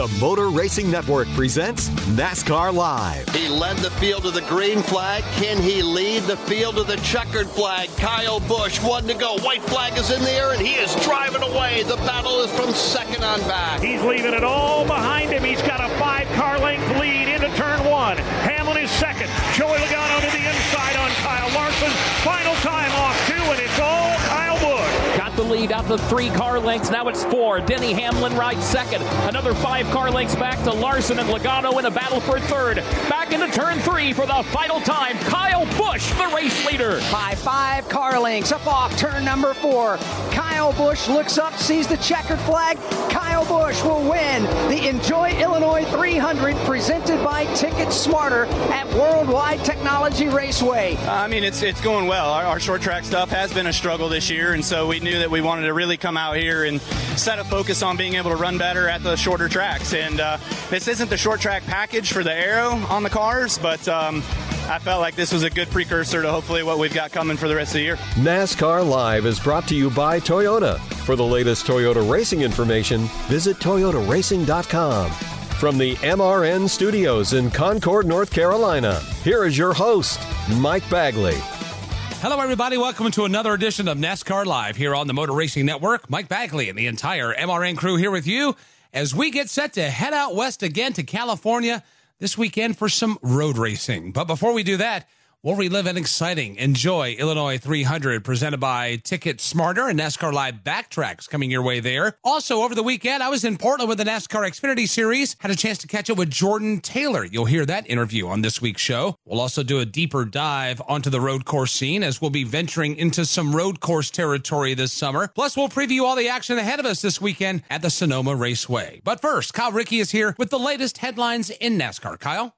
The Motor Racing Network presents NASCAR Live. He led the field to the green flag. Can he lead the field to the checkered flag? Kyle Busch, one to go. White flag is in the air, and he is driving away. The battle is from second on back. He's leaving it all behind him. He's got a five car length lead into turn one. Hamlin is second. Joey Logano to the inside on Kyle Larson. Final time off two, and it's all Kyle Busch. Got the lead out to three car lengths. Now it's four. Denny Hamlin rides second. Another five car lengths back to Larson and Logano in a battle for third. Back into turn three for the final time. Kyle Busch, the race leader. By five car lengths up off turn number four. Kyle Busch looks up, sees the checkered flag. Kyle Busch will win the Enjoy Illinois 300 presented by Ticket Smarter at Worldwide Technology Raceway. I mean, it's it's going well. Our, our, short track stuff has been a struggle this year, and so we knew that we wanted to really come out here and set a focus on being able to run better at the shorter tracks. And uh, this isn't the short track package for the aero on the cars, but. Um, I felt like this was a good precursor to hopefully what we've got coming for the rest of the year. NASCAR Live is brought to you by Toyota. For the latest Toyota racing information, visit ToyotaRacing.com. From the MRN studios in Concord, North Carolina, here is your host, Mike Bagley. Hello, everybody. Welcome to another edition of NASCAR Live here on the Motor Racing Network. Mike Bagley and the entire MRN crew here with you as we get set to head out west again to California this weekend for some road racing. But before we do that, We'll relive an exciting Enjoy Illinois 300 presented by Ticket Smarter and NASCAR Live Backtrax coming your way there. Also, over the weekend, I was in Portland with the NASCAR Xfinity Series. Had a chance to catch up with Jordan Taylor. You'll hear that interview on this week's show. We'll also do a deeper dive onto the road course scene as we'll be venturing into some road course territory this summer. Plus, we'll preview all the action ahead of us this weekend at the Sonoma Raceway. But first, Kyle Rickey is here with the latest headlines in NASCAR. Kyle?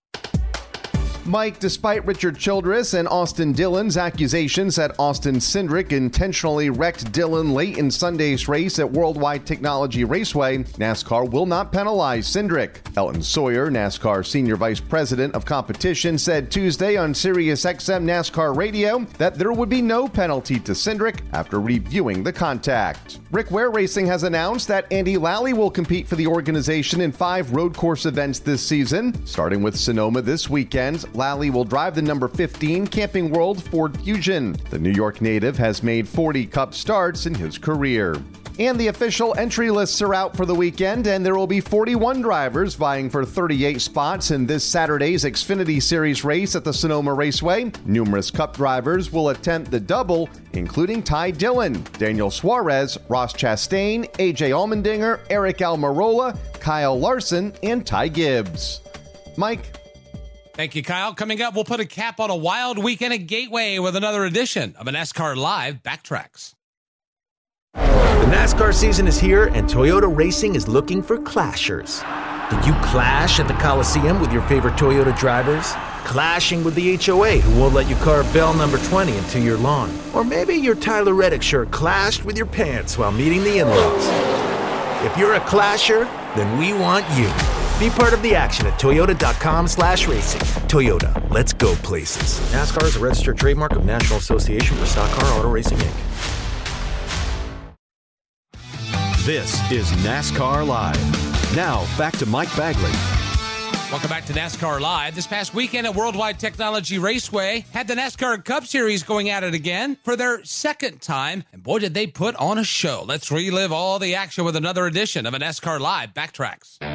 Mike, despite Richard Childress and Austin Dillon's accusations that Austin Cindric intentionally wrecked Dillon late in Sunday's race at Worldwide Technology Raceway, NASCAR will not penalize Cindric. Elton Sawyer, NASCAR Senior Vice President of Competition, said Tuesday on SiriusXM NASCAR Radio that there would be no penalty to Cindric after reviewing the contact. Rick Ware Racing has announced that Andy Lally will compete for the organization in five road course events this season, starting with Sonoma this weekend. Lally will drive the number 15 Camping World Ford Fusion. The New York native has made 40 Cup starts in his career. And the official entry lists are out for the weekend, and there will be 41 drivers vying for 38 spots in this Saturday's Xfinity Series race at the Sonoma Raceway. Numerous Cup drivers will attempt the double, including Ty Dillon, Daniel Suarez, Ross Chastain, AJ Allmendinger, Aric Almirola, Kyle Larson, and Ty Gibbs. Mike, Thank you, Kyle. Coming up, we'll put a cap on a wild weekend at Gateway with another edition of a NASCAR Live Backtrax. The NASCAR season is here, and Toyota Racing is looking for clashers. Did you clash at the Coliseum with your favorite Toyota drivers? Clashing with the HOA who won't let you carve bell number 20 into your lawn? Or maybe your Tyler Reddick shirt clashed with your pants while meeting the in laws? If you're a clasher, then we want you. Be part of the action at toyota.com slash racing. Toyota, let's go places. NASCAR is a registered trademark of National Association for Stock Car Auto Racing, Inc. This is NASCAR Live. Now, back to Mike Bagley. Welcome back to NASCAR Live. This past weekend at Worldwide Technology Raceway had the NASCAR Cup Series going at it again for their second time. And boy, did they put on a show. Let's relive all the action with another edition of a NASCAR Live Backtrax.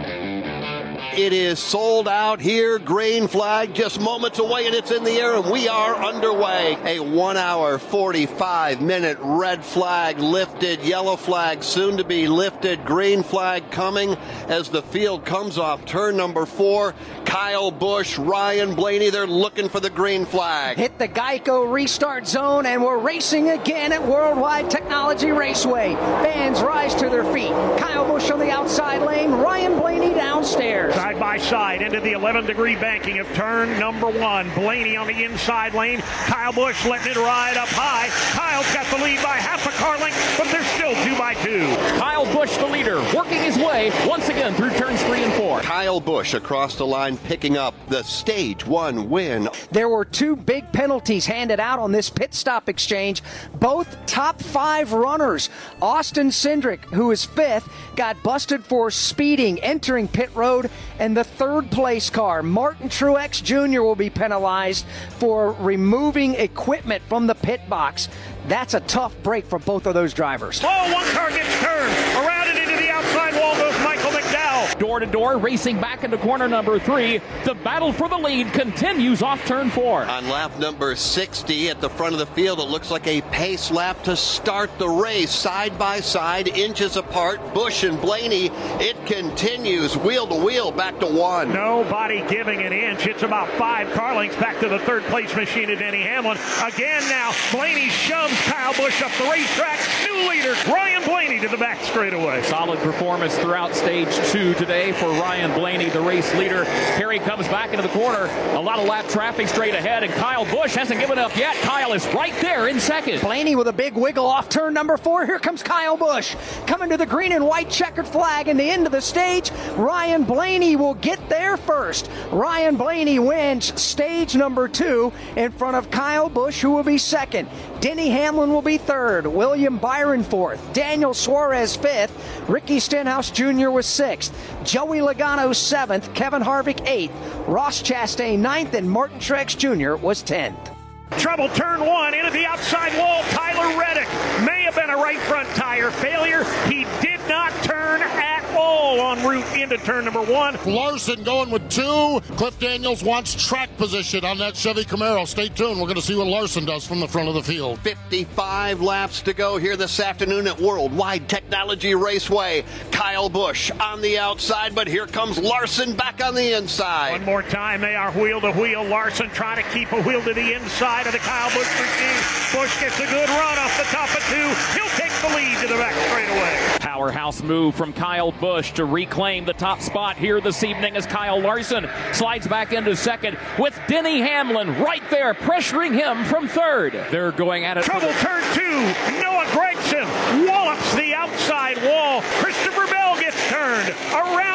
It is sold out here. Green flag just moments away and it's in the air and we are underway. A one hour, 45 minute red flag lifted, yellow flag soon to be lifted, green flag coming as the field comes off turn number four. Kyle Busch, Ryan Blaney, they're looking for the green flag. Hit the Geico restart zone and we're racing again at Worldwide Technology Raceway. Fans rise to their feet. Kyle Busch on the outside lane, Ryan Blaney downstairs. Side by side into the 11 degree banking of turn number one. Blaney on the inside lane. Kyle Busch letting it ride up high. Kyle's got the lead by half a car length, but they're still two by two. Kyle Busch, the leader, working his way once again through turns three and four. Kyle Busch across the line picking up the stage one win. There were two big penalties handed out on this pit stop exchange. Both top five runners. Austin Cindric, who is fifth, got busted for speeding entering pit road. And the third place car, Martin Truex Jr., will be penalized for removing equipment from the pit box. That's a tough break for both of those drivers. Oh, one car gets turned. Around it into the outside wall goes Michael McDowell. Door to door, racing back into corner number three. The battle for the lead continues off turn four. On lap number 60 at the front of the field, it looks like a pace lap to start the race. Side by side, inches apart, Busch and Blaney. It continues wheel to wheel back to one. Nobody giving an inch. It's about five car lengths back to the third place machine of Denny Hamlin. Again now, Blaney shoves Kyle Busch up the racetrack. New leader, Ryan Blaney to the back straightaway. Solid performance throughout stage two today for Ryan Blaney, the race leader. Here he comes back into the corner. A lot of lap traffic straight ahead, and Kyle Busch hasn't given up yet. Kyle is right there in second. Blaney with a big wiggle off turn number four. Here comes Kyle Busch coming to the green and white checkered flag in the end of the stage. Ryan Blaney will get there first. Ryan Blaney wins stage number two in front of Kyle Busch, who will be second. Denny Hamlin will be third. William Byron fourth. Daniel Suarez fifth. Ricky Stenhouse Jr. was sixth. Joey Logano seventh. Kevin Harvick eighth. Ross Chastain ninth. And Martin Truex Jr. was tenth. Trouble turn one into the outside wall. Tyler Reddick may have been a right front tire failure. He did not turn at all on route into turn number one. Larson going with two. Cliff Daniels wants track position on that Chevy Camaro. Stay tuned. We're going to see what Larson does from the front of the field. 55 laps to go here this afternoon at Worldwide Technology Raceway. Kyle Busch on the outside, but here comes Larson back on the inside. One more time, they are wheel to wheel. Larson trying to keep a wheel to the inside of the Kyle Busch machine. Busch gets a good run off the top of two. He'll take the lead to the back straightaway. Powerhouse move from Kyle Busch to reclaim the top spot here this evening as Kyle Larson slides back into second with Denny Hamlin right there pressuring him from third. They're going at it. Trouble turn two. Noah Gragson wallops the outside wall. Christopher Bell gets turned. Around he goes.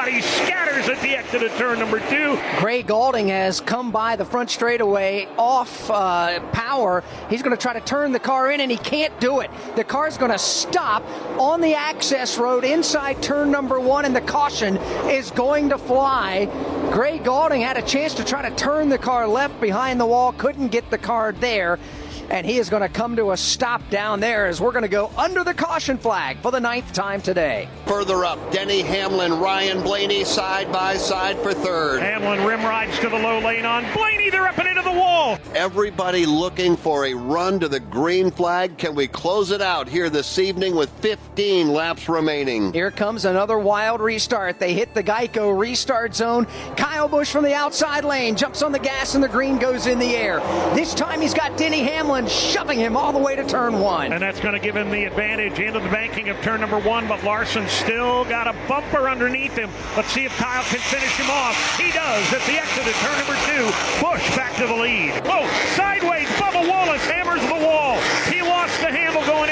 Everybody scatters at the exit of turn number two. Gray Gaulding has come by the front straightaway off uh, power. He's going to try to turn the car in, and he can't do it. The car's going to stop on the access road inside turn number one, and the caution is going to fly. Gray Gaulding had a chance to try to turn the car left behind the wall, couldn't get the car there. And he is going to come to a stop down there as we're going to go under the caution flag for the ninth time today. Further up, Denny Hamlin, Ryan Blaney side by side for third. Hamlin rim rides to the low lane on Blaney. They're up and into the wall. Everybody looking for a run to the green flag. Can we close it out here this evening with 15 laps remaining? Here comes another wild restart. They hit the Geico restart zone. Kyle Busch from the outside lane jumps on the gas and the green goes in the air. This time he's got Denny Hamlin shoving him all the way to turn one. And that's going to give him the advantage into the banking of turn number one, but Larson still got a bumper underneath him. Let's see if Kyle can finish him off. He does at the exit of turn number two. Busch back to the lead. Oh, sideways. Bubba Wallace hammers the wall. He lost the handle going.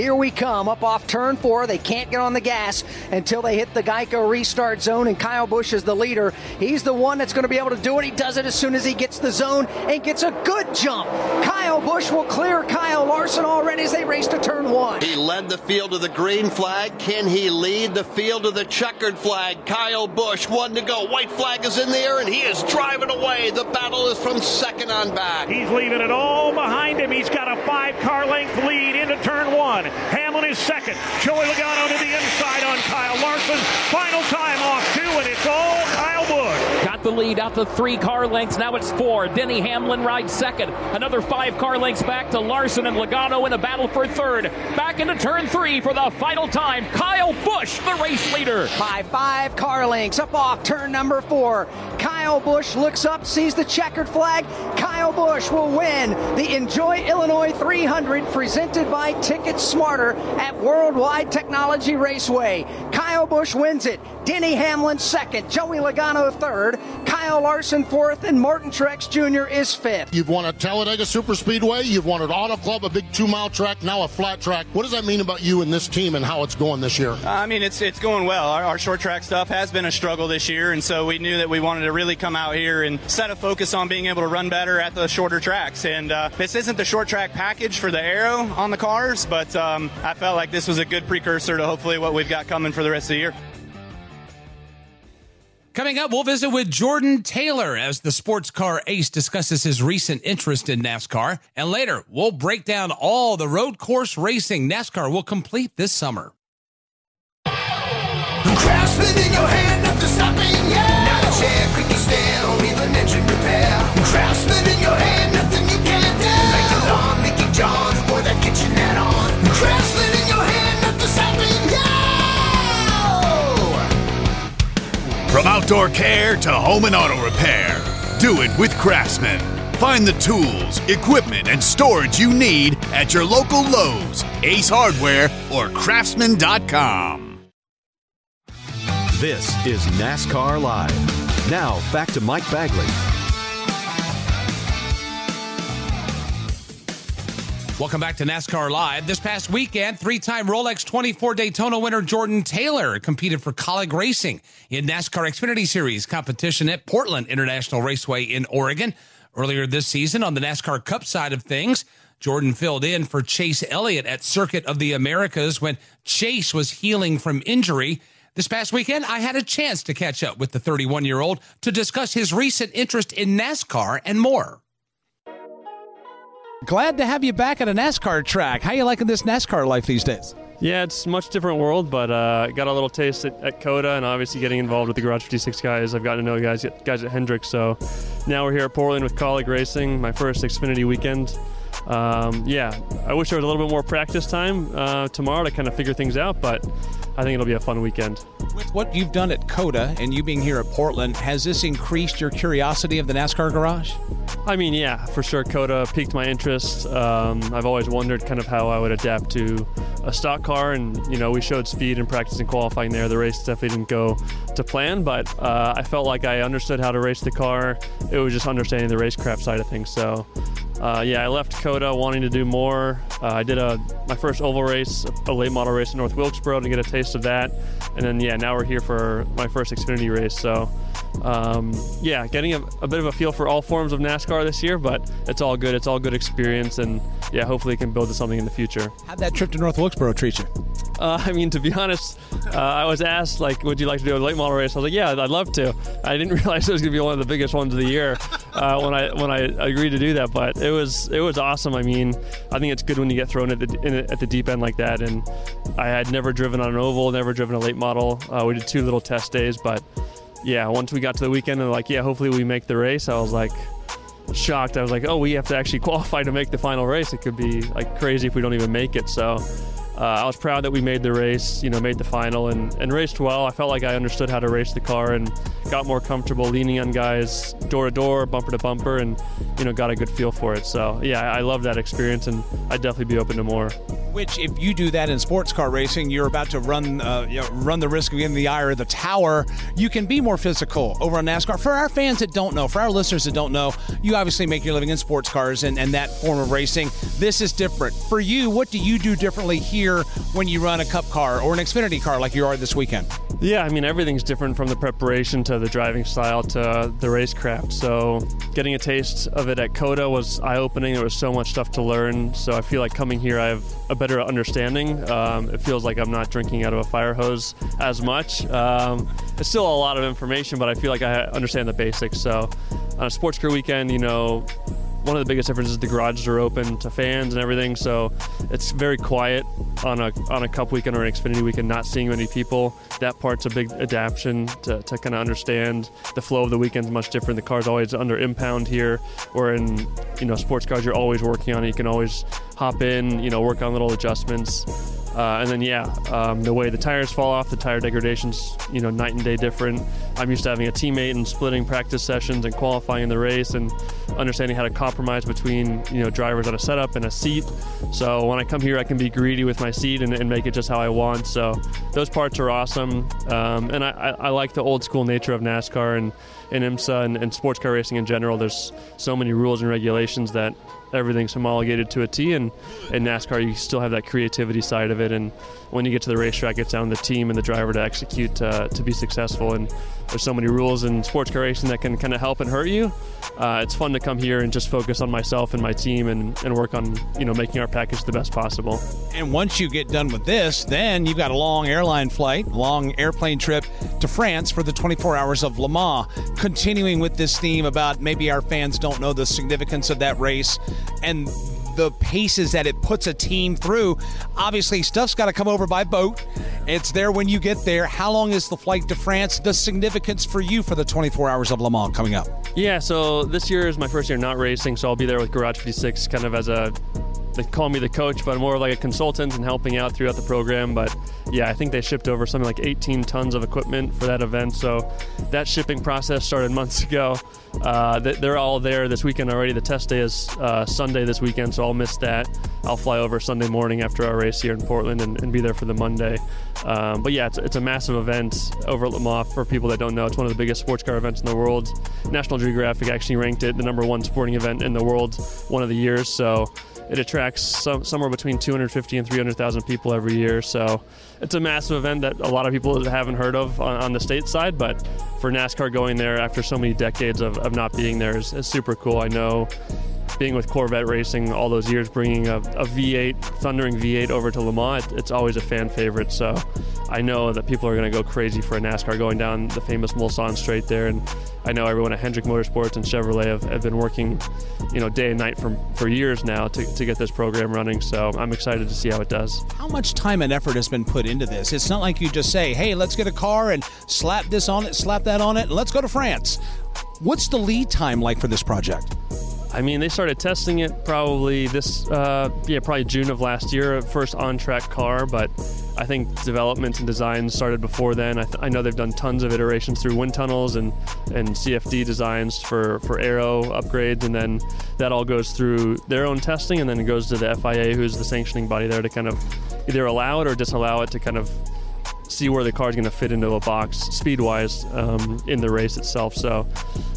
Here we come up off turn four. They can't get on the gas until they hit the Geico restart zone, and Kyle Busch is the leader. He's the one that's going to be able to do it. He does it as soon as he gets the zone and gets a good jump. Kyle Kyle Busch will clear Kyle Larson already as they race to turn one. He led the field to the green flag. Can he lead the field to the checkered flag? Kyle Busch, one to go. White flag is in the air, and he is driving away. The battle is from second on back. He's leaving it all behind him. He's got a five car length lead into turn one. Hamlin is second. Joey Logano to the inside on Kyle Larson. Final time off two, and it's all Kyle Busch. Got the lead out to three car lengths. Now it's four. Denny Hamlin rides second. Another five car lengths back to Larson and Logano in a battle for third. Back into turn three for the final time. Kyle Busch, the race leader. By five car lengths up off turn number four. Kyle Busch looks up, sees the checkered flag. Kyle Busch will win the Enjoy Illinois 300 presented by Ticket Smarter at Worldwide Technology Raceway. Kyle Busch wins it. Denny Hamlin second. Joey Logano third. Kyle Larson fourth. And Martin Truex Jr. is fifth. You've won at Talladega Superspeedway. You've won at Auto Club, a big two mile track, now a flat track. What does that mean about you and this team and how it's going this year? I mean, it's it's going well. Our, our short track stuff has been a struggle this year, and so we knew that we wanted to really come out here and set a focus on being able to run better at the shorter tracks. And uh, this isn't the short track package for the aero on the cars, but um, I felt like this was a good precursor to hopefully what we've got coming for the rest of the year. Coming up, we'll visit with Jordan Taylor as the sports car ace discusses his recent interest in NASCAR. And later, we'll break down all the road course racing NASCAR will complete this summer. Craftsman in your hand, nothing you can't do. Like lawn, From outdoor care to home and auto repair, do it with Craftsman. Find the tools, equipment, and storage you need at your local Lowe's, Ace Hardware, or Craftsman.com. This is NASCAR Live. Now, back to Mike Bagley. Welcome back to NASCAR Live. This past weekend, three time Rolex 24 Daytona winner Jordan Taylor competed for Kaulig Racing in NASCAR Xfinity Series competition at Portland International Raceway in Oregon. Earlier this season, on the NASCAR Cup side of things, Jordan filled in for Chase Elliott at Circuit of the Americas when Chase was healing from injury. This past weekend, I had a chance to catch up with the 31 year old to discuss his recent interest in NASCAR and more. Glad to have you back at a NASCAR track. How you liking this NASCAR life these days? Yeah, it's much different world, but uh, got a little taste at, at COTA, and obviously getting involved with the Garage 56 guys. I've gotten to know guys guys at Hendrick, so now we're here at Portland with Kaulig Racing, my first Xfinity weekend. Um, yeah, I wish there was a little bit more practice time uh, tomorrow to kind of figure things out, but I think it'll be a fun weekend. With what you've done at COTA and you being here at Portland, has this increased your curiosity of the NASCAR garage? I mean, yeah, for sure. COTA piqued my interest. Um, I've always wondered kind of how I would adapt to a stock car, and you know, we showed speed in practice and qualifying there. The race definitely didn't go to plan, but uh, I felt like I understood how to race the car. It was just understanding the racecraft side of things. So, uh, yeah, I left COTA wanting to do more. Uh, I did a my first oval race, a late model race in North Wilkesboro to get a taste of that, and then yeah, now we're here for my first Xfinity race. So, um, yeah, getting a, a, bit of a feel for all forms of NASCAR this year, but it's all good. It's all good experience, and yeah, hopefully it can build to something in the future. How'd that trip to North Wilkesboro treat you? Uh, I mean, to be honest, uh, I was asked like, "Would you like to do a late model race?" I was like, "Yeah, I'd love to." I didn't realize it was going to be one of the biggest ones of the year uh, when I when I agreed to do that, but it was it was awesome. I mean, I think it's good when you get thrown at the in, at the deep end like that, and I had never driven on an oval, never driven a late model. Uh, we did two little test days, but yeah, once we got to the weekend and like, yeah, hopefully we make the race. I was like shocked. I was like, oh, we have to actually qualify to make the final race. It could be like crazy if we don't even make it. So uh, I was proud that we made the race, you know, made the final and, and raced well. I felt like I understood how to race the car and got more comfortable leaning on guys door to door, bumper to bumper, and, you know, got a good feel for it. So, yeah, I love that experience and I'd definitely be open to more. Which, if you do that in sports car racing, you're about to run uh, you know, run the risk of getting the eye or the tower. You can be more physical over on NASCAR. For our fans that don't know, for our listeners that don't know, you obviously make your living in sports cars and, and that form of racing. This is different. For you, what do you do differently here when you run a Cup car or an Xfinity car like you are this weekend? Yeah, I mean everything's different from the preparation to the driving style to the racecraft. So getting a taste of it at COTA was eye-opening. There was so much stuff to learn. So I feel like coming here, I have a better understanding. Um, it feels like I'm not drinking out of a fire hose as much. Um, it's still a lot of information, but I feel like I understand the basics. So on a sports car weekend, you know, one of the biggest differences is the garages are open to fans and everything, so it's very quiet on a on a Cup weekend or an Xfinity weekend. Not seeing many people, that part's a big adaptation to, to kind of understand the flow of the weekend's much different. The car's always under impound here, or in you know sports cars, you're always working on it. You can always hop in, you know, work on little adjustments. Uh, and then yeah, um, the way the tires fall off, the tire degradation's you know night and day different. I'm used to having a teammate and splitting practice sessions and qualifying in the race and understanding how to compromise between you know drivers on a setup and a seat. So when I come here, I can be greedy with my seat and, and make it just how I want. So those parts are awesome, um, and I, I, I like the old school nature of NASCAR and, and IMSA and, and sports car racing in general. There's so many rules and regulations that everything's homologated to a T. And in NASCAR, you still have that creativity side of it. And when you get to the racetrack, it's down to the team and the driver to execute uh, to be successful. And there's so many rules in sports car racing that can kind of help and hurt you. Uh, it's fun to come here and just focus on myself and my team and, and work on you know making our package the best possible. And once you get done with this, then you've got a long airline flight, long airplane trip to France for the 24 hours of Le Mans. Continuing with this theme about maybe our fans don't know the significance of that race and the paces that it puts a team through. Obviously, stuff's got to come over by boat. It's there when you get there. How long is the flight to France? The significance for you for the 24 hours of Le Mans coming up? Yeah, so this year is my first year not racing, so I'll be there with Garage 56 kind of as a they call me the coach, but I'm more like a consultant and helping out throughout the program. But yeah, I think they shipped over something like 18 tons of equipment for that event. So that shipping process started months ago. Uh, they're all there this weekend already. The test day is uh, Sunday this weekend, so I'll miss that. I'll fly over Sunday morning after our race here in Portland and, and be there for the Monday. Um, but yeah, it's, it's, a massive event over at Le Mans for people that don't know. It's one of the biggest sports car events in the world. National Geographic actually ranked it the number one sporting event in the world one of the years. So it attracts some, somewhere between 250 and 300,000 people every year. So it's a massive event that a lot of people haven't heard of on, on, the state side. But for NASCAR going there after so many decades of, of not being there is, is super cool. I know being with Corvette Racing all those years, bringing a, a V8, thundering V8 over to Le Mans, it, it's always a fan favorite. So I know that people are going to go crazy for a NASCAR going down the famous Mulsanne Straight there. And I know everyone at Hendrick Motorsports and Chevrolet have, have been working, you know, day and night for, for years now to, to get this program running. So I'm excited to see how it does. How much time and effort has been put into this? It's not like you just say, hey, let's get a car and slap this on it, slap that on it, and let's go to France. What's the lead time like for this project? I mean, they started testing it probably this, uh, yeah, probably June of last year, first on track car, but I think development and design started before then. I, th- I, know they've done tons of iterations through wind tunnels and, and CFD designs for, for aero upgrades, and then that all goes through their own testing, and then it goes to the FIA, who's the sanctioning body there, to kind of either allow it or disallow it to kind of see where the car is going to fit into a box speed wise um, in the race itself. So,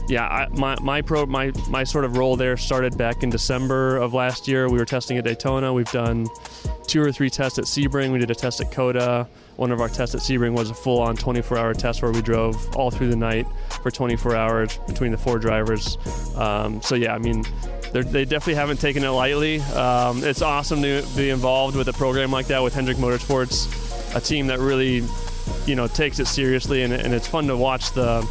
yeah, I, my my pro my my sort of role there started back in December of last year. We were testing at Daytona. We've done two or three tests at Sebring. We did a test at COTA. One of our tests at Sebring was a full-on 24-hour test where we drove all through the night for 24 hours between the four drivers. Um, so yeah, I mean, they definitely haven't taken it lightly. Um, it's awesome to be involved with a program like that with Hendrick Motorsports a team that really, you know, takes it seriously, and, and it's fun to watch the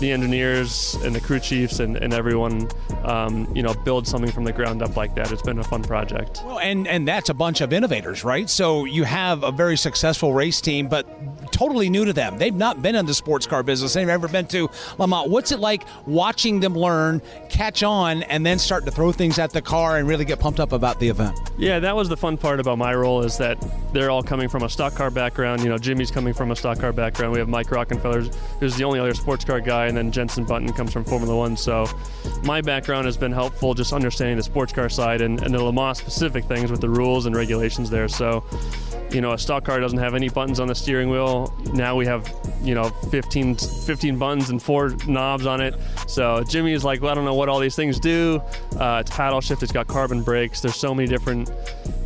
the engineers and the crew chiefs and, and everyone, um, you know, build something from the ground up like that. It's been a fun project. Well, and and that's a bunch of innovators, right? So you have a very successful race team, but totally new to them. They've not been in the sports car business. They've never been to Le Mans. What's it like watching them learn, catch on, and then start to throw things at the car and really get pumped up about the event? Yeah, that was the fun part about my role is that they're all coming from a stock car background. You know, Jimmy's coming from a stock car background. We have Mike Rockenfeller, who's the only other sports car guy, and then Jenson Button comes from Formula One. So my background has been helpful just understanding the sports car side and, and the Le Mans specific things with the rules and regulations there. So you know, a stock car doesn't have any buttons on the steering wheel. Now we have, you know, 15, 15 buttons and four knobs on it. So Jimmy is like, well, I don't know what all these things do. Uh, it's paddle shift. It's got carbon brakes. There's so many different,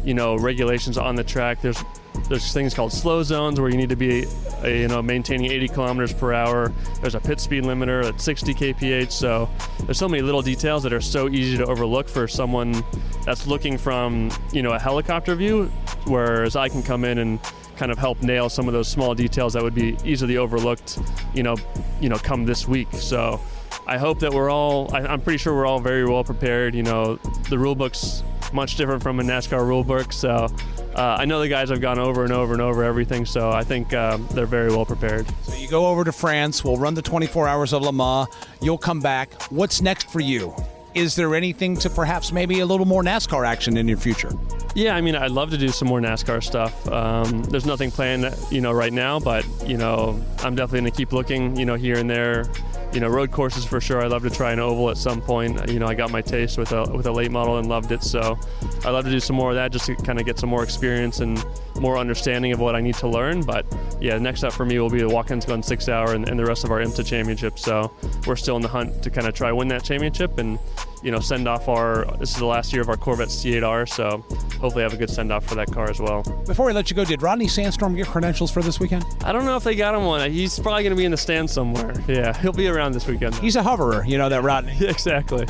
you know, regulations on the track. There's there's things called slow zones where you need to be, uh, you know, maintaining 80 kilometers per hour. There's a pit speed limiter at 60 kph. So there's so many little details that are so easy to overlook for someone that's looking from, you know, a helicopter view, whereas I can come in and kind of help nail some of those small details that would be easily overlooked, you know, you know, come this week. So I hope that we're all. I, I'm pretty sure we're all very well prepared. You know, the rule book's much different from a NASCAR rule book, so. Uh, I know the guys have gone over and over and over everything, so I think um, they're very well prepared. So you go over to France. We'll run the 24 hours of Le Mans. You'll come back. What's next for you? Is there anything to perhaps maybe a little more NASCAR action in your future? Yeah, I mean, I'd love to do some more NASCAR stuff. Um, there's nothing planned, you know, right now, but you know, I'm definitely going to keep looking, you know, here and there you know, road courses for sure. I love to try an oval at some point. You know, I got my taste with a with a late model and loved it. So I love to do some more of that just to kind of get some more experience and more understanding of what I need to learn. But yeah, next up for me will be the Watkins Glen Six Hour and, and the rest of our IMSA Championship. So we're still in the hunt to kind of try win that championship and you know send off our. This is the last year of our Corvette C8R, so hopefully have a good send off for that car as well. Before we let you go, did Rodney Sandstrom get credentials for this weekend? I don't know if they got him one. He's probably going to be in the stand somewhere. Yeah, he'll be around this weekend. He's a hoverer, you know that Rodney. exactly.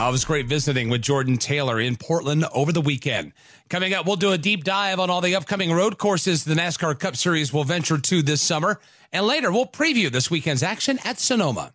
It was great visiting with Jordan Taylor in Portland over the weekend. Coming up, we'll do a deep dive on all the upcoming road courses the NASCAR Cup Series will venture to this summer. And later, we'll preview this weekend's action at Sonoma.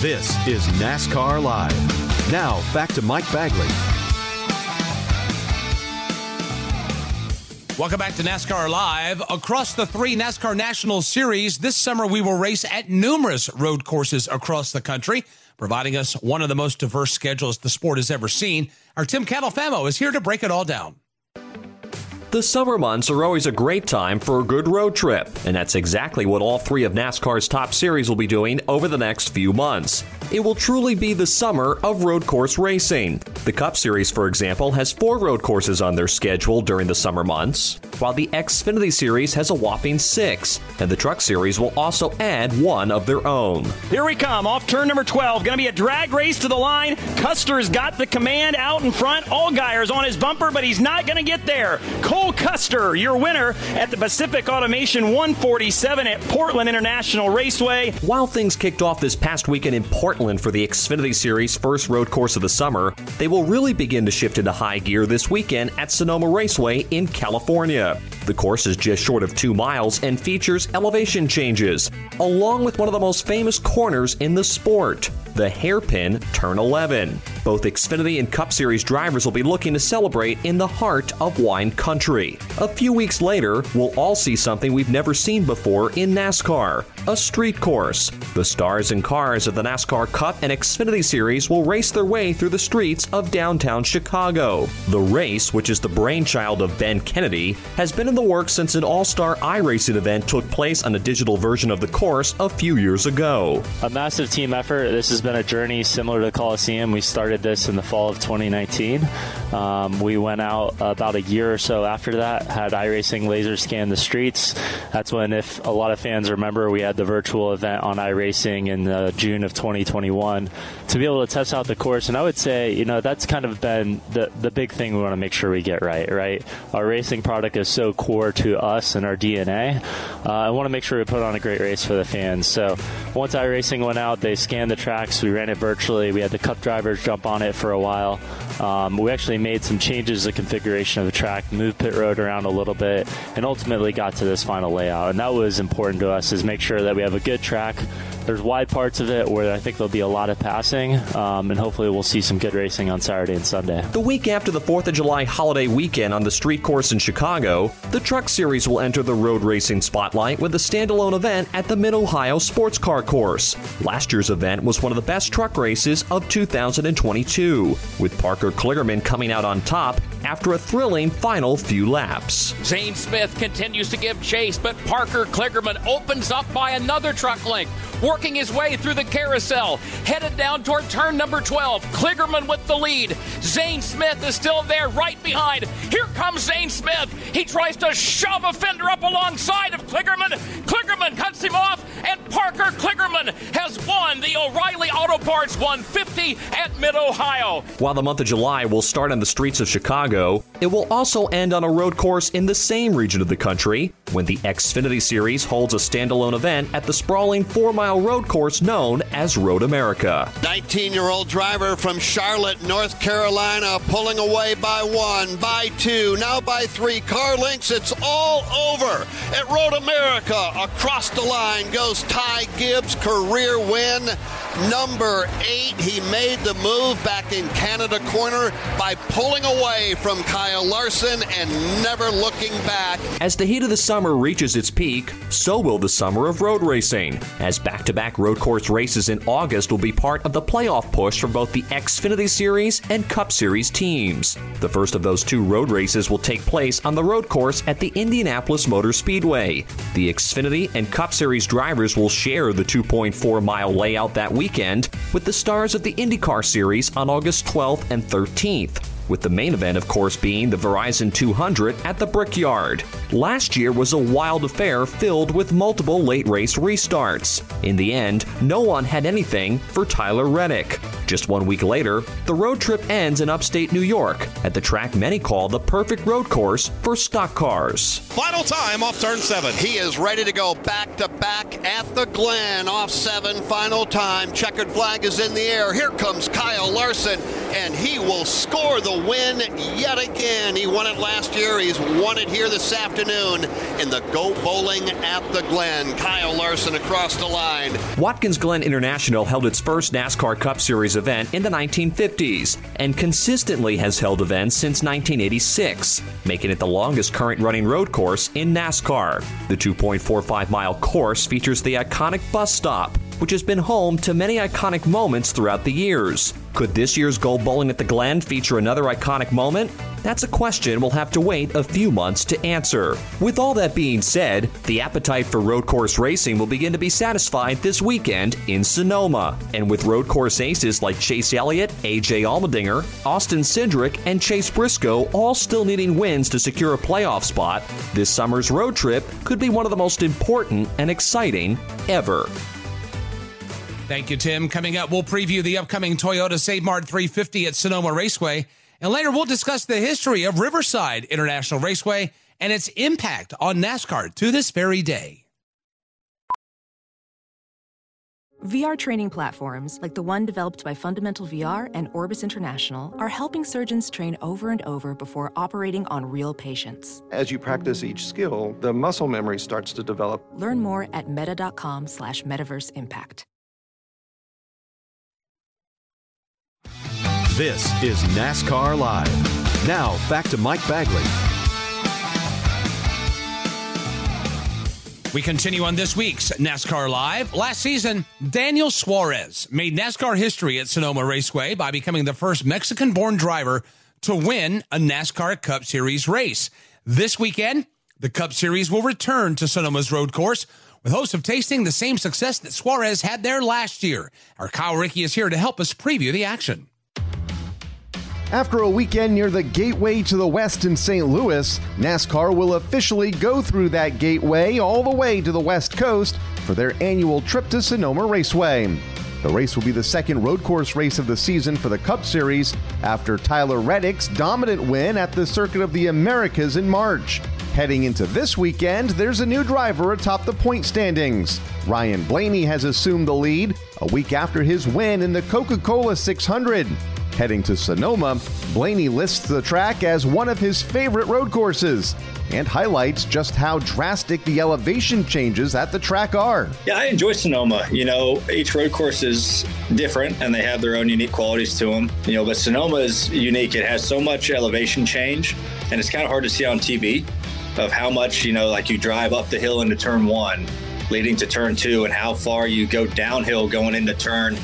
This is NASCAR Live. Now, back to Mike Bagley. Welcome back to NASCAR Live. Across the three NASCAR National Series, this summer we will race at numerous road courses across the country, providing us one of the most diverse schedules the sport has ever seen. Our Tim Catalfamo is here to break it all down. The summer months are always a great time for a good road trip, and that's exactly what all three of NASCAR's top series will be doing over the next few months. It will truly be the summer of road course racing. The Cup Series, for example, has four road courses on their schedule during the summer months, while the Xfinity Series has a whopping six, and the Truck Series will also add one of their own. Here we come, off turn number 12. Going to be a drag race to the line. Custer's got the command out in front. Allgaier's on his bumper, but he's not going to get there. Cole Custer, your winner at the Pacific Automation 147 at Portland International Raceway. While things kicked off this past weekend in Portland for the Xfinity Series' first road course of the summer, they will really begin to shift into high gear this weekend at Sonoma Raceway in California. The course is just short of two miles and features elevation changes, along with one of the most famous corners in the sport, the hairpin turn 11. Both Xfinity and Cup Series drivers will be looking to celebrate in the heart of wine country. A few weeks later, we'll all see something we've never seen before in NASCAR a street course. The stars and cars of the NASCAR Cup and Xfinity Series will race their way through the streets of downtown Chicago. The race, which is the brainchild of Ben Kennedy, has been in the works since an all star iRacing event took place on a digital version of the course a few years ago. A massive team effort. This has been a journey similar to the Coliseum. We started this in the fall of 2019. Um, we went out about a year or so after that, had iRacing laser scan the streets. That's when, if a lot of fans remember, we had the virtual event on iRacing in uh, June of 2021 to be able to test out the course. And I would say, you know, that's kind of been the, the big thing we want to make sure we get right, right? Our racing product is so core to us and our DNA. Uh, I want to make sure we put on a great race for the fans. So once iRacing went out, they scanned the tracks. We ran it virtually. We had the cup drivers jump on it for a while. Um, we actually made some changes to the configuration of the track, moved pit road around a little bit, and ultimately got to this final layout. And that was important to us is make sure that we have a good track there's wide parts of it where I think there'll be a lot of passing, um, and hopefully we'll see some good racing on Saturday and Sunday. The week after the 4th of July holiday weekend on the street course in Chicago, the Truck Series will enter the road racing spotlight with a standalone event at the Mid Ohio Sports Car Course. Last year's event was one of the best truck races of 2022, with Parker Kligerman coming out on top after a thrilling final few laps. Zane Smith continues to give chase, but Parker Kligerman opens up by another truck length, working his way through the carousel, headed down toward turn number 12. Kligerman with the lead. Zane Smith is still there right behind. Here comes Zane Smith. He tries to shove a fender up alongside of Kligerman. Kligerman cuts him off, and Parker Kligerman has won the O'Reilly Auto Parts 150 at Mid Ohio. While the month of July will start on the streets of Chicago, it will also end on a road course in the same region of the country when the Xfinity Series holds a standalone event at the sprawling four mile road course known as Road America. 19 year old driver from Charlotte, North Carolina, pulling away by one, by two, now by three car lengths. It's all over. At Road America, across the line goes Ty Gibbs, career win. Number eight, he made the move back in Canada corner by pulling away from Kyle Larson and never looking back. As the heat of the summer reaches its peak, so will the summer of road racing, as back to back road course races in August will be part of the playoff push for both the Xfinity Series and Cup Series teams. The first of those two road races will take place on the road course at the Indianapolis Motor Speedway. The Xfinity and Cup Series drivers will share the 2.4 mile layout that weekend with the stars of the IndyCar Series on August 12th and 13th with the main event, of course, being the Verizon 200 at the Brickyard. Last year was a wild affair filled with multiple late race restarts. In the end, no one had anything for Tyler Reddick. Just one week later, the road trip ends in upstate New York at the track many call the perfect road course for stock cars. Final time off turn seven. He is ready to go back to back at the Glen off seven. Final time. Checkered flag is in the air. Here comes Kyle Larson, and he will score the win yet again. He won it last year. He's won it here this afternoon in the Go Bowling at the Glen. Kyle Larson across the line. Watkins Glen International held its first NASCAR Cup Series event in the 1950s and consistently has held events since 1986, making it the longest current running road course in NASCAR. The 2.45 mile course features the iconic bus stop, which has been home to many iconic moments throughout the years. Could this year's Go Bowling at the Glen feature another iconic moment? That's a question we'll have to wait a few months to answer. With all that being said, the appetite for road course racing will begin to be satisfied this weekend in Sonoma. And with road course aces like Chase Elliott, AJ Allmendinger, Austin Cindric, and Chase Briscoe all still needing wins to secure a playoff spot, this summer's road trip could be one of the most important and exciting ever. Thank you, Tim. Coming up, we'll preview the upcoming Toyota Save Mart 350 at Sonoma Raceway. And later, we'll discuss the history of Riverside International Raceway and its impact on NASCAR to this very day. VR training platforms, like the one developed by Fundamental VR and Orbis International, are helping surgeons train over and over before operating on real patients. As you practice each skill, the muscle memory starts to develop. Learn more at meta.com slash metaverse impact. This is NASCAR Live. Now, back to Mike Bagley. We continue on this week's NASCAR Live. Last season, Daniel Suarez made NASCAR history at Sonoma Raceway by becoming the first Mexican born driver to win a NASCAR Cup Series race. This weekend, the Cup Series will return to Sonoma's road course with hopes of tasting the same success that Suarez had there last year. Our Kyle Rickey is here to help us preview the action. After a weekend near the gateway to the west in St. Louis, NASCAR will officially go through that gateway all the way to the west coast for their annual trip to Sonoma Raceway. The race will be the second road course race of the season for the Cup Series after Tyler Reddick's dominant win at the Circuit of the Americas in March. Heading into this weekend, there's a new driver atop the point standings. Ryan Blaney has assumed the lead a week after his win in the Coca Cola 600. Heading to Sonoma, Blaney lists the track as one of his favorite road courses. and highlights just how drastic the elevation changes at the track are. Yeah, I enjoy Sonoma. You know, each road course is different and they have their own unique qualities to them. You know, but Sonoma is unique. It has so much elevation change and it's kind of hard to see on TV of how much, you know, like you drive up the hill into turn one, leading to turn two, and how far you go downhill going into turn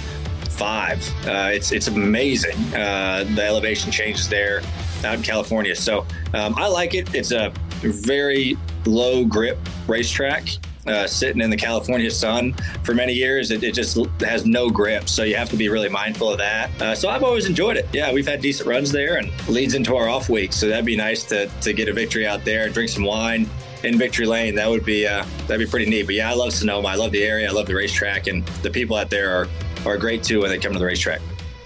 five. Uh, it's it's amazing uh, the elevation changes there out in California. So um, I like it. It's a very low grip racetrack. Uh, sitting in the California sun for many years, it, it, just has no grip. So you have to be really mindful of that. Uh, so I've always enjoyed it. Yeah, we've had decent runs there and leads into our off week. So that'd be nice to, to get a victory out there and drink some wine in Victory Lane. That would be uh, that'd be pretty neat. But yeah, I love Sonoma. I love the area. I love the racetrack, and the people out there are are great too when they come to the racetrack.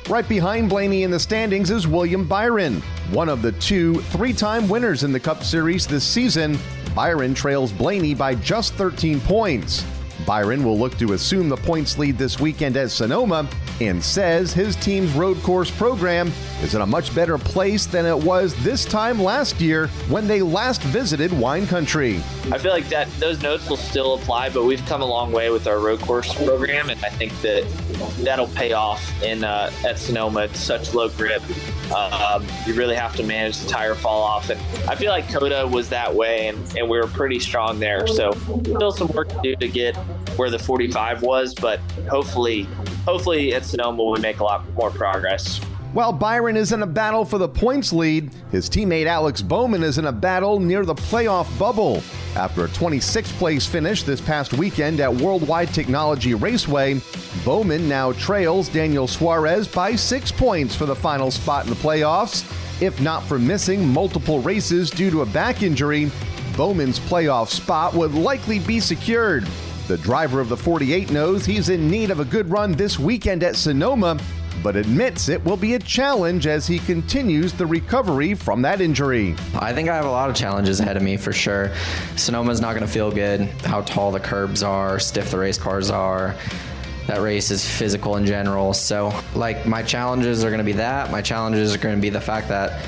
Right behind Blaney in the standings is William Byron, one of the two three time winners in the Cup Series this season. Byron trails Blaney by just 13 points. Byron will look to assume the points lead this weekend at Sonoma and says his team's road course program is in a much better place than it was this time last year when they last visited wine country. I feel like that those notes will still apply, but we've come a long way with our road course program, and I think that that'll pay off in uh, at Sonoma. It's such low grip. Um, you really have to manage the tire fall off, and I feel like COTA was that way, and, and we were pretty strong there. So still some work to do to get where the 45 was, but hopefully, hopefully at Sonoma we make a lot more progress. While Byron is in a battle for the points lead, his teammate Alex Bowman is in a battle near the playoff bubble. After a 26th place finish this past weekend at Worldwide Technology Raceway, Bowman now trails Daniel Suarez by six points for the final spot in the playoffs. If not for missing multiple races due to a back injury, Bowman's playoff spot would likely be secured. The driver of the 48 knows he's in need of a good run this weekend at Sonoma but admits it will be a challenge as he continues the recovery from that injury. I think I have a lot of challenges ahead of me for sure. Sonoma's not going to feel good, how tall the curbs are, stiff the race cars are. That race is physical in general. So, like, my challenges are going to be that. My challenges are going to be the fact that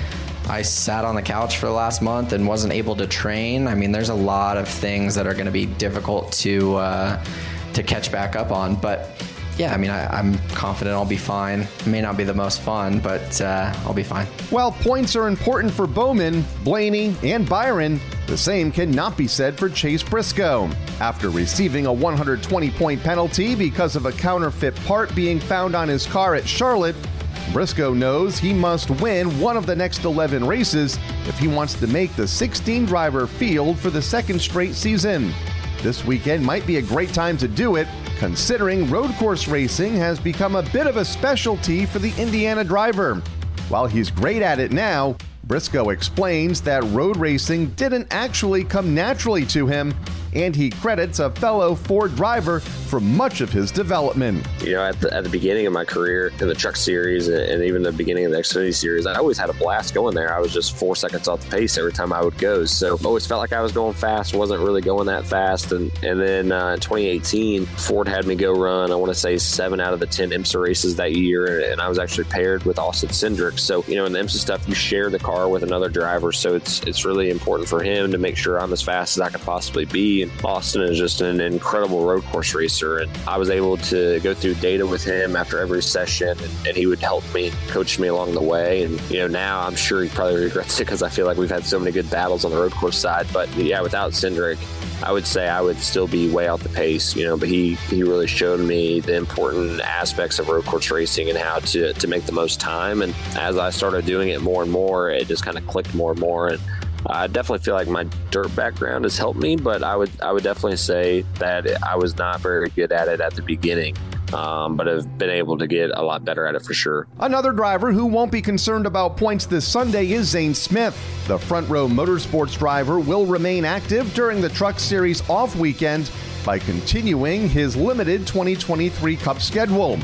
I sat on the couch for the last month and wasn't able to train. I mean, there's a lot of things that are going to be difficult to uh, to catch back up on, but yeah, I mean, I, am confident I'll be fine. It may not be the most fun, but uh, I'll be fine. While points are important for Bowman, Blaney, and Byron, the same cannot be said for Chase Briscoe. After receiving a 120 point penalty because of a counterfeit part being found on his car at Charlotte, Briscoe knows he must win one of the next 11 races if he wants to make the 16 driver field for the second straight season. This weekend might be a great time to do it considering road course racing has become a bit of a specialty for the Indiana driver. While he's great at it now, Briscoe explains that road racing didn't actually come naturally to him and he credits a fellow Ford driver for much of his development. You know, at the, at the beginning of my career in the truck series and even the beginning of the Xfinity series, I always had a blast going there. I was just four seconds off the pace every time I would go. So always felt like I was going fast, wasn't really going that fast. And, and then uh, in 2018, Ford had me go run, I want to say seven out of the 10 IMSA races that year. And I was actually paired with Austin Cindric. So, you know, in the IMSA stuff, you share the car with another driver. So it's, it's really important for him to make sure I'm as fast as I could possibly be and Austin is just an incredible road course racer. And I was able to go through data with him after every session, and, and he would help me, coach me along the way. And, you know, now I'm sure he probably regrets it because I feel like we've had so many good battles on the road course side. But yeah, without Cindric, I would say I would still be way out the pace, you know, but he, he really showed me the important aspects of road course racing and how to, to make the most time. And as I started doing it more and more, it just kind of clicked more and more. And I definitely feel like my dirt background has helped me, but I would I would definitely say that I was not very good at it at the beginning. Um, but have been able to get a lot better at it for sure. Another driver who won't be concerned about points this Sunday is Zane Smith. The front row motorsports driver will remain active during the Truck Series off weekend by continuing his limited 2023 Cup schedule.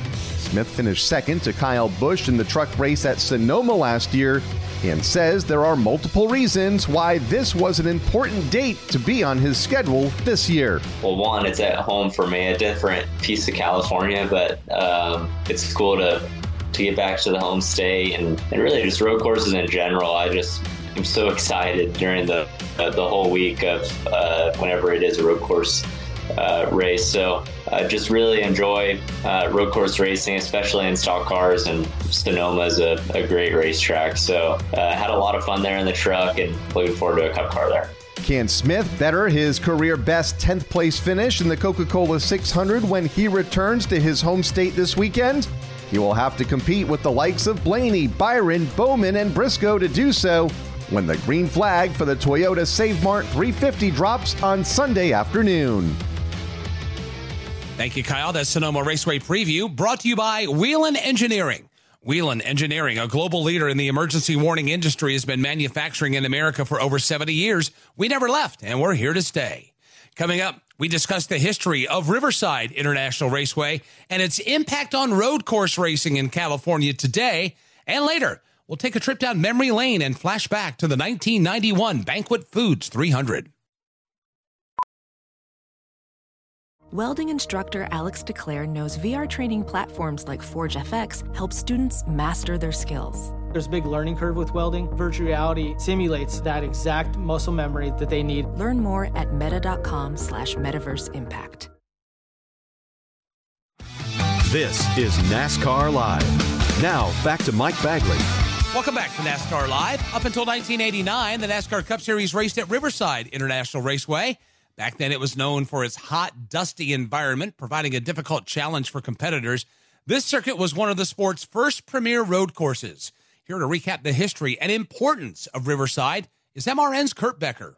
Smith finished second to Kyle Busch in the truck race at Sonoma last year and says there are multiple reasons why this was an important date to be on his schedule this year. Well, one, it's at home for me, a different piece of California, but um, it's cool to to get back to the home state and, and really just road courses in general. I just I'm so excited during the uh, the whole week of uh, whenever it is a road course uh, race. So uh, just really enjoy uh, road course racing, especially in stock cars. And Sonoma is a, a great racetrack. So uh, had a lot of fun there in the truck and looking forward to a cup car there. Can Smith better his career best 10th place finish in the Coca Cola 600 when he returns to his home state this weekend? He will have to compete with the likes of Blaney, Byron, Bowman, and Briscoe to do so when the green flag for the Toyota Save Mart 350 drops on Sunday afternoon. Thank you, Kyle. That's Sonoma Raceway preview brought to you by Whelen Engineering. Whelen Engineering, a global leader in the emergency warning industry, has been manufacturing in America for over 70 years. We never left, and we're here to stay. Coming up, we discuss the history of Riverside International Raceway and its impact on road course racing in California today. And later, we'll take a trip down memory lane and flash back to the 1991 Banquet Foods 300. Welding instructor Alex DeClaire knows VR training platforms like Forge FX help students master their skills. There's a big learning curve with welding. Virtual reality simulates that exact muscle memory that they need. Learn more at meta.com slash metaverse impact. This is NASCAR Live. Now, back to Mike Bagley. Welcome back to NASCAR Live. Up until 1989, the NASCAR Cup Series raced at Riverside International Raceway. Back then, it was known for its hot, dusty environment, providing a difficult challenge for competitors. This circuit was one of the sport's first premier road courses. Here to recap the history and importance of Riverside is MRN's Kurt Becker.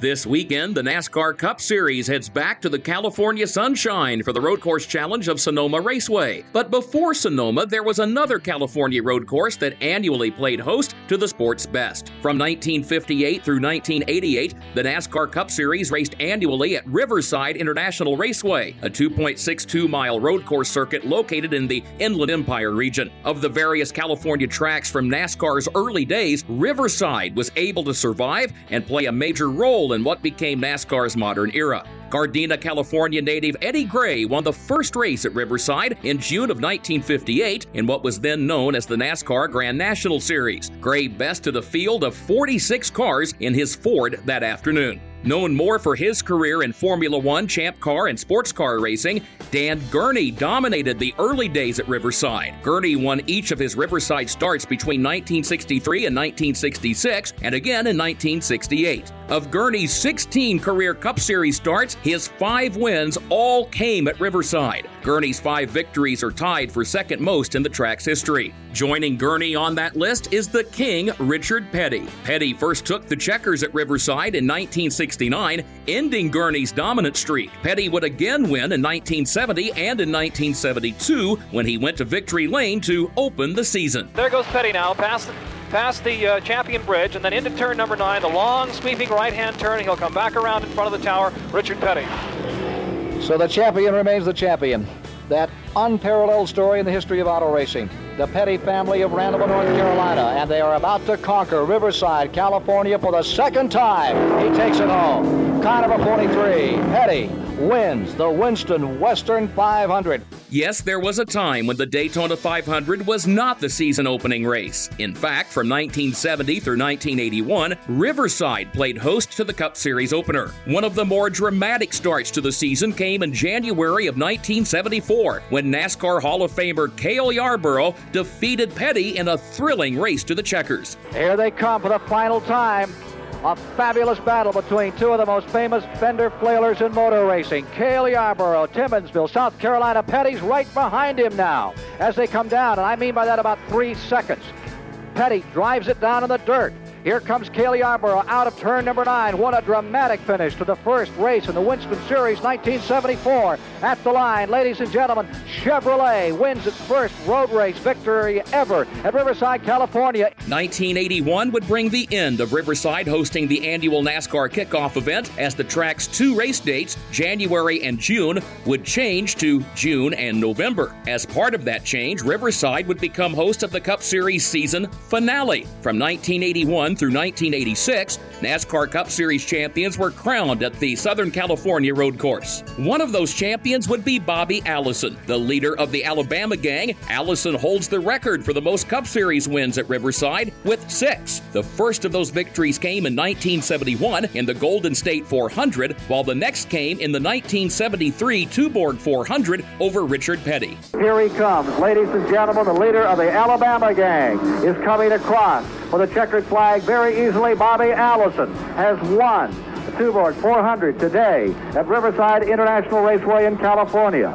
This weekend, the NASCAR Cup Series heads back to the California sunshine for the Road Course Challenge of Sonoma Raceway. But before Sonoma, there was another California road course that annually played host to the sport's best. From 1958 through 1988, the NASCAR Cup Series raced annually at Riverside International Raceway, a 2.62 mile road course circuit located in the Inland Empire region. Of the various California tracks from NASCAR's early days, Riverside was able to survive and play a major role in what became NASCAR's modern era. Gardena, California native Eddie Gray won the first race at Riverside in June of 1958 in what was then known as the NASCAR Grand National Series. Gray bested a field of 46 cars in his Ford that afternoon. Known more for his career in Formula One, Champ Car, and sports car racing, Dan Gurney dominated the early days at Riverside. Gurney won each of his Riverside starts between 1963 and 1966, and again in 1968. Of Gurney's 16 career Cup Series starts, his five wins all came at Riverside. Gurney's five victories are tied for second most in the track's history. Joining Gurney on that list is the King, Richard Petty. Petty first took the checkers at Riverside in 1969, ending Gurney's dominant streak. Petty would again win in 1970 and in 1972 when he went to Victory Lane to open the season. There goes Petty now, past past the uh, champion bridge and then into turn number nine, the long sweeping right hand turn. He'll come back around in front of the tower. Richard Petty. So the champion remains the champion. That unparalleled story in the history of auto racing. The Petty family of Randall, North Carolina, and they are about to conquer Riverside, California for the second time. He takes it home. Number 43, Petty, wins the Winston Western 500. Yes, there was a time when the Daytona 500 was not the season opening race. In fact, from 1970 through 1981, Riverside played host to the Cup Series opener. One of the more dramatic starts to the season came in January of 1974 when NASCAR Hall of Famer Cale Yarborough defeated Petty in a thrilling race to the checkers. Here they come for the final time. A fabulous battle between two of the most famous fender flailers in motor racing. Cale Yarborough, Timminsville, South Carolina. Petty's right behind him now as they come down, and I mean by that about three seconds. Petty drives it down in the dirt. Here comes Cale Yarborough out of turn number nine. What a dramatic finish to the first race in the Winston Series 1974. At the line, ladies and gentlemen, Chevrolet wins its first road race victory ever at Riverside, California. 1981 would bring the end of Riverside hosting the annual NASCAR kickoff event as the track's two race dates, January and June, would change to June and November. As part of that change, Riverside would become host of the Cup Series season finale. From 1981 through 1986, NASCAR Cup Series champions were crowned at the Southern California Road Course. One of those champions would be Bobby Allison, the leader of the Alabama gang. Allison holds the record for the most Cup Series wins at Riverside with six. The first of those victories came in 1971 in the Golden State 400, while the next came in the 1973 Tuborg 400 over Richard Petty. Here he comes, ladies and gentlemen, the leader of the Alabama gang is coming across for the checkered flag very easily. Bobby Allison has won the Tuborg 400 today at Riverside International Raceway in California.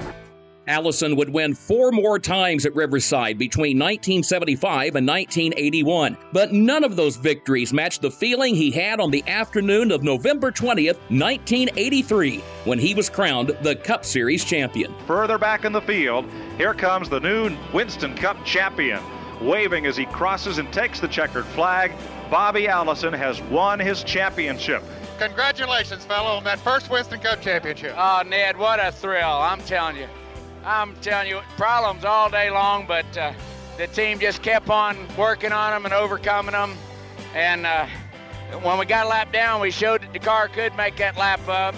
Allison would win four more times at Riverside between 1975 and 1981, but none of those victories matched the feeling he had on the afternoon of November 20th, 1983, when he was crowned the Cup Series champion. Further back in the field, here comes the new Winston Cup champion. Waving as he crosses and takes the checkered flag, Bobby Allison has won his championship. Congratulations, fellow, on that first Winston Cup championship. Oh, Ned, what a thrill. I'm telling you. I'm telling you, problems all day long, but uh, the team just kept on working on them and overcoming them. And uh, when we got a lap down, we showed that the car could make that lap up,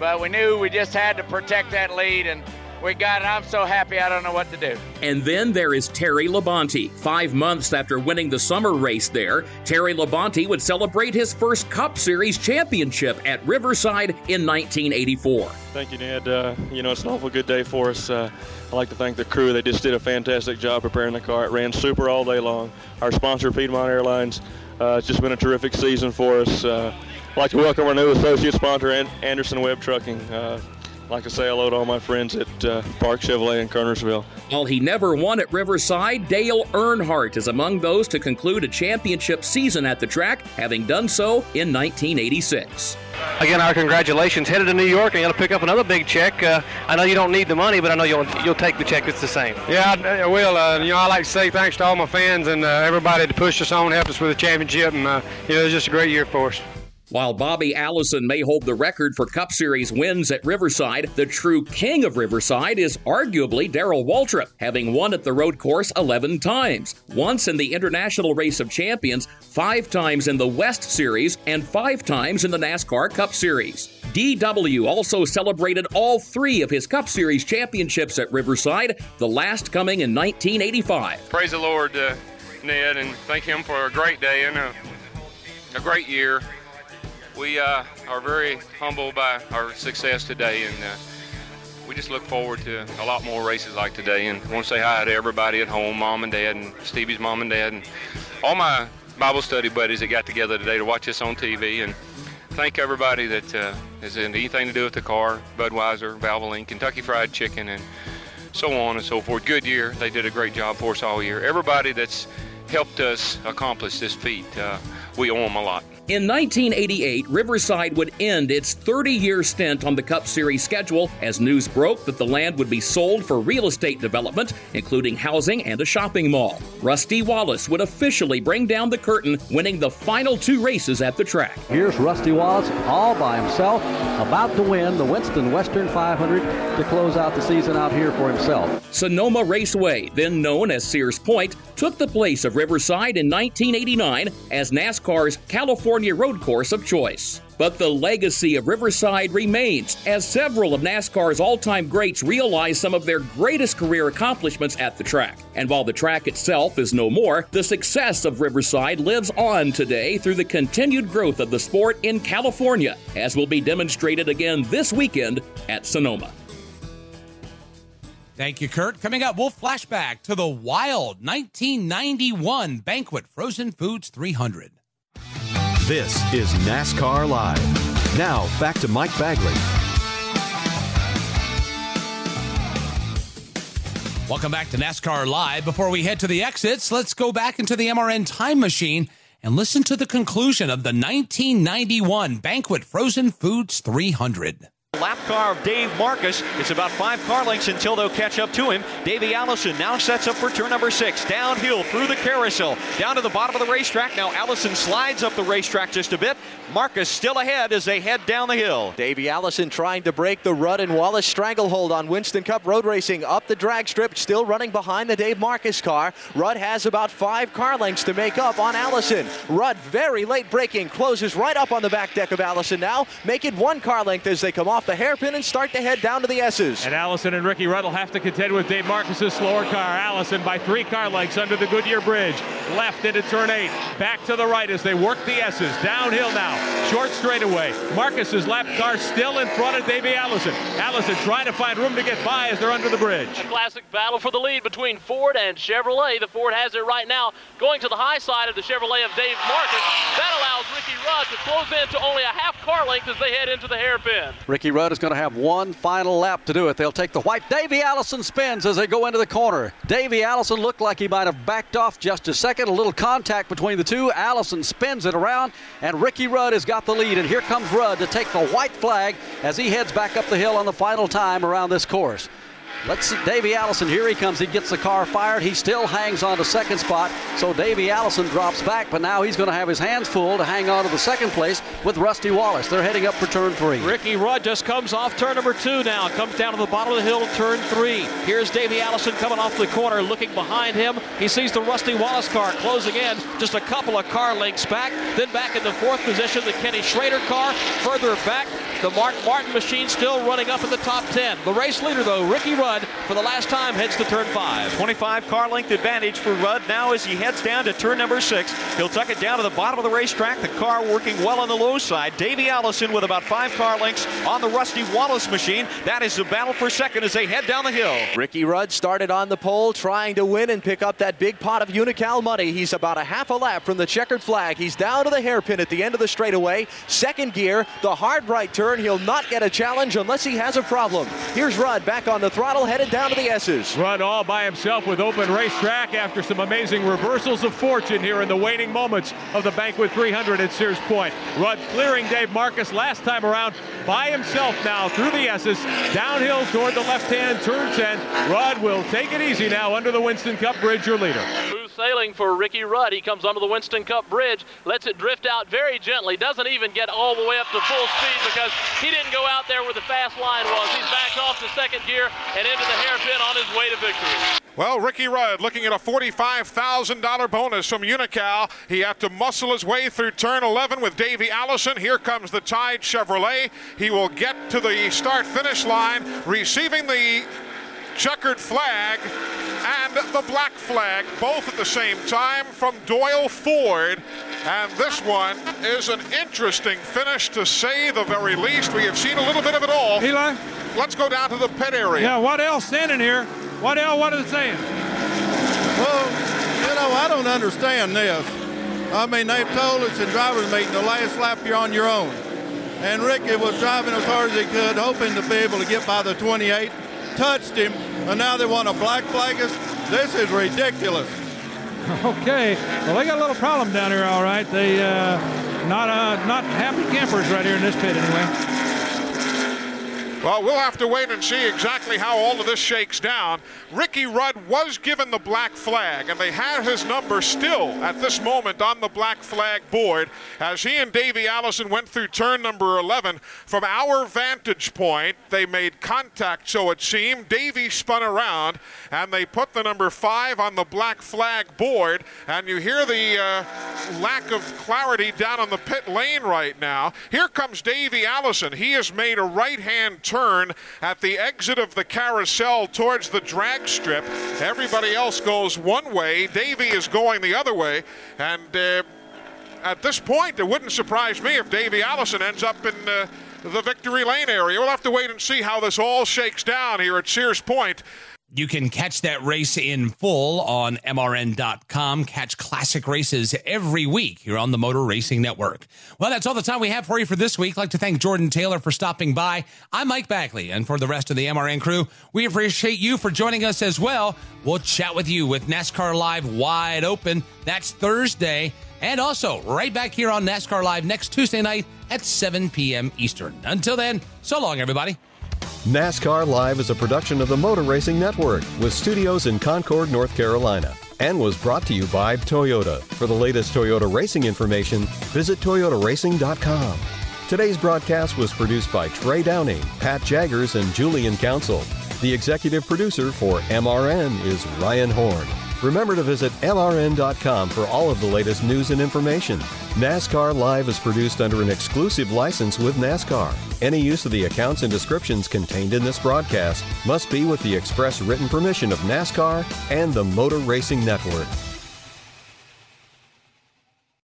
but we knew we just had to protect that lead, and we got it. I'm so happy I don't know what to do. And then there is Terry Labonte. Five months after winning the summer race there, Terry Labonte would celebrate his first Cup Series championship at Riverside in 1984. Thank you, Ned. Uh, you know, it's an awful good day for us. Uh, I'd like to thank the crew. They just did a fantastic job preparing the car. It ran super all day long. Our sponsor, Piedmont Airlines, uh, it's just been a terrific season for us. Uh, I'd like to welcome our new associate sponsor, Anderson Webb Trucking. Like to say hello to all my friends at uh, Park Chevrolet in Kernersville. While he never won at Riverside, Dale Earnhardt is among those to conclude a championship season at the track, having done so in 1986. Again, our congratulations. Headed to New York, and you got to pick up another big check. Uh, I know you don't need the money, but I know you'll you'll take the check. It's the same. Yeah, I, I will. Uh, you know, I like to say thanks to all my fans and uh, everybody to push us on, helped us with the championship, and uh, you know, it was just a great year for us. While Bobby Allison may hold the record for Cup Series wins at Riverside, the true king of Riverside is arguably Darrell Waltrip, having won at the road course 11 times. Once in the International Race of Champions, five times in the West Series, and five times in the NASCAR Cup Series. DW also celebrated all three of his Cup Series championships at Riverside, the last coming in 1985. Praise the Lord, uh, Ned, and thank him for a great day and a, a great year we uh, are very humbled by our success today, and uh, we just look forward to a lot more races like today. And want to say hi to everybody at home, mom and dad, and Stevie's mom and dad, and all my Bible study buddies that got together today to watch this on TV. And thank everybody that uh, has anything to do with the car, Budweiser, Valvoline, Kentucky Fried Chicken, and so on and so forth. Goodyear, they did a great job for us all year. Everybody that's helped us accomplish this feat, uh, we owe them a lot. In 1988, Riverside would end its 30 year stint on the Cup Series schedule as news broke that the land would be sold for real estate development, including housing and a shopping mall. Rusty Wallace would officially bring down the curtain, winning the final two races at the track. Here's Rusty Wallace all by himself, about to win the Winston Western 500 to close out the season out here for himself. Sonoma Raceway, then known as Sears Point, took the place of Riverside in 1989 as NASCAR's California California road course of choice. But the legacy of Riverside remains, as several of NASCAR's all time greats realize some of their greatest career accomplishments at the track. And while the track itself is no more, the success of Riverside lives on today through the continued growth of the sport in California, as will be demonstrated again this weekend at Sonoma. Thank you, Kurt. Coming up, we'll flashback to the wild 1991 Banquet Frozen Foods 300. This is NASCAR Live. Now, back to Mike Bagley. Welcome back to NASCAR Live. Before we head to the exits, let's go back into the MRN time machine and listen to the conclusion of the 1991 Banquet Frozen Foods 300. Lap car of Dave Marcis. It's about five car lengths until they'll catch up to him. Davey Allison now sets up for turn number six. Downhill through the carousel. Down to the bottom of the racetrack. Now Allison slides up the racetrack just a bit. Marcis still ahead as they head down the hill. Davey Allison trying to break the Rudd and Wallace stranglehold on Winston Cup Road Racing up the drag strip, still running behind the Dave Marcis car. Rudd has about five car lengths to make up on Allison. Rudd very late braking, closes right up on the back deck of Allison now, make it one car length as they come off the hairpin and start to head down to the S's. And Allison and Ricky Rudd will have to contend with Dave Marcis's slower car. Allison by three car lengths under the Goodyear Bridge. Left into turn eight. Back to the right as they work the S's. Downhill now. Short straightaway. Marcis's lap car still in front of Davey Allison. Allison trying to find room to get by as they're under the bridge. A classic battle for the lead between Ford and Chevrolet. The Ford has it right now, going to the high side of the Chevrolet of Dave Marcis. That allows Ricky Rudd to close in to only a half car length as they head into the hairpin. Ricky Rudd is going to have one final lap to do it. They'll take the white. Davey Allison spins as they go into the corner. Davey Allison looked like he might have backed off just a second. A little contact between the two. Allison spins it around, and Ricky Rudd has got the lead. And here comes Rudd to take the white flag as he heads back up the hill on the final time around this course. Let's see Davey Allison. Here he comes. He gets the car fired. He still hangs on to second spot. So Davey Allison drops back, but now he's going to have his hands full to hang on to the second place with Rusty Wallace. They're heading up for turn three. Ricky Rudd just comes off turn number two now. Comes down to the bottom of the hill, turn three. Here's Davey Allison coming off the corner, looking behind him. He sees the Rusty Wallace car closing in, just a couple of car lengths back. Then back in the fourth position, the Kenny Schrader car. Further back, the Mark Martin machine still running up in the top 10. The race leader, though, Ricky Rudd, for the last time heads to turn five. 25 car length advantage for Rudd now as he heads down to turn number six. He'll tuck it down to the bottom of the racetrack. The car working well on the low side. Davey Allison with about five car lengths on the Rusty Wallace machine. That is the battle for second as they head down the hill. Ricky Rudd started on the pole trying to win and pick up that big pot of Unocal money. He's about a half a lap from the checkered flag. He's down to the hairpin at the end of the straightaway. Second gear, the hard right turn. He'll not get a challenge unless he has a problem. Here's Rudd back on the throttle, headed down to the S's. Rudd all by himself with open racetrack after some amazing reversals of fortune here in the waning moments of the Banquet 300 at Sears Point. Rudd clearing Dave Marcis last time around by himself now through the S's, downhill toward the left-hand turn 10. Rudd will take it easy now under the Winston Cup Bridge, your leader. Sailing for Ricky Rudd. He comes onto the Winston Cup Bridge, lets it drift out very gently, doesn't even get all the way up to full speed because he didn't go out there where the fast line was. He's backed off to second gear and into the hairpin on his way to victory. Well, Ricky Rudd looking at a $45,000 bonus from Unocal. He had to muscle his way through turn 11 with Davey Allison. Here comes the Tide Chevrolet. He will get to the start finish line, receiving the checkered flag and the black flag, both at the same time from Doyle Ford. And this one is an interesting finish to say the very least. We have seen a little bit of it all. Eli? Let's go down to the pit area. Yeah, what else standing here? What else? What is it saying? Well, you know, I don't understand this. I mean, they've told us in driver's meeting the last lap you're on your own. And Ricky was driving as hard as he could, hoping to be able to get by the 28, touched him, and now they want to black flag us. This is ridiculous. Okay, well they got a little problem down here, all right. They uh, not uh, not happy campers right here in this pit anyway. Well, we'll have to wait and see exactly how all of this shakes down. Ricky Rudd was given the black flag, and they had his number still at this moment on the black flag board as he and Davey Allison went through turn number 11. From our vantage point, they made contact, so it seemed. Davey spun around, and they put the number five on the black flag board, and you hear the uh, lack of clarity down on the pit lane right now. Here comes Davey Allison. He has made a right-hand turn at the exit of the carousel towards the drag strip. Everybody else goes one way. Davey is going the other way. And uh, at this point, it wouldn't surprise me if Davey Allison ends up in uh, the victory lane area. We'll have to wait and see how this all shakes down here at Sears Point. You can catch that race in full on MRN.com. Catch classic races every week here on the Motor Racing Network. Well, that's all the time we have for you for this week. I'd like to thank Jordan Taylor for stopping by. I'm Mike Bagley, and for the rest of the MRN crew, we appreciate you for joining us as well. We'll chat with you with NASCAR Live wide open. That's Thursday. And also, right back here on NASCAR Live next Tuesday night at 7 p.m. Eastern. Until then, so long, everybody. NASCAR Live is a production of the Motor Racing Network with studios in Concord, North Carolina, and was brought to you by Toyota. For the latest Toyota racing information, visit toyotaracing.com. Today's broadcast was produced by Trey Downing, Pat Jaggers, and Julian Council. The executive producer for MRN is Ryan Horn. Remember to visit MRN.com for all of the latest news and information. NASCAR Live is produced under an exclusive license with NASCAR. Any use of the accounts and descriptions contained in this broadcast must be with the express written permission of NASCAR and the Motor Racing Network.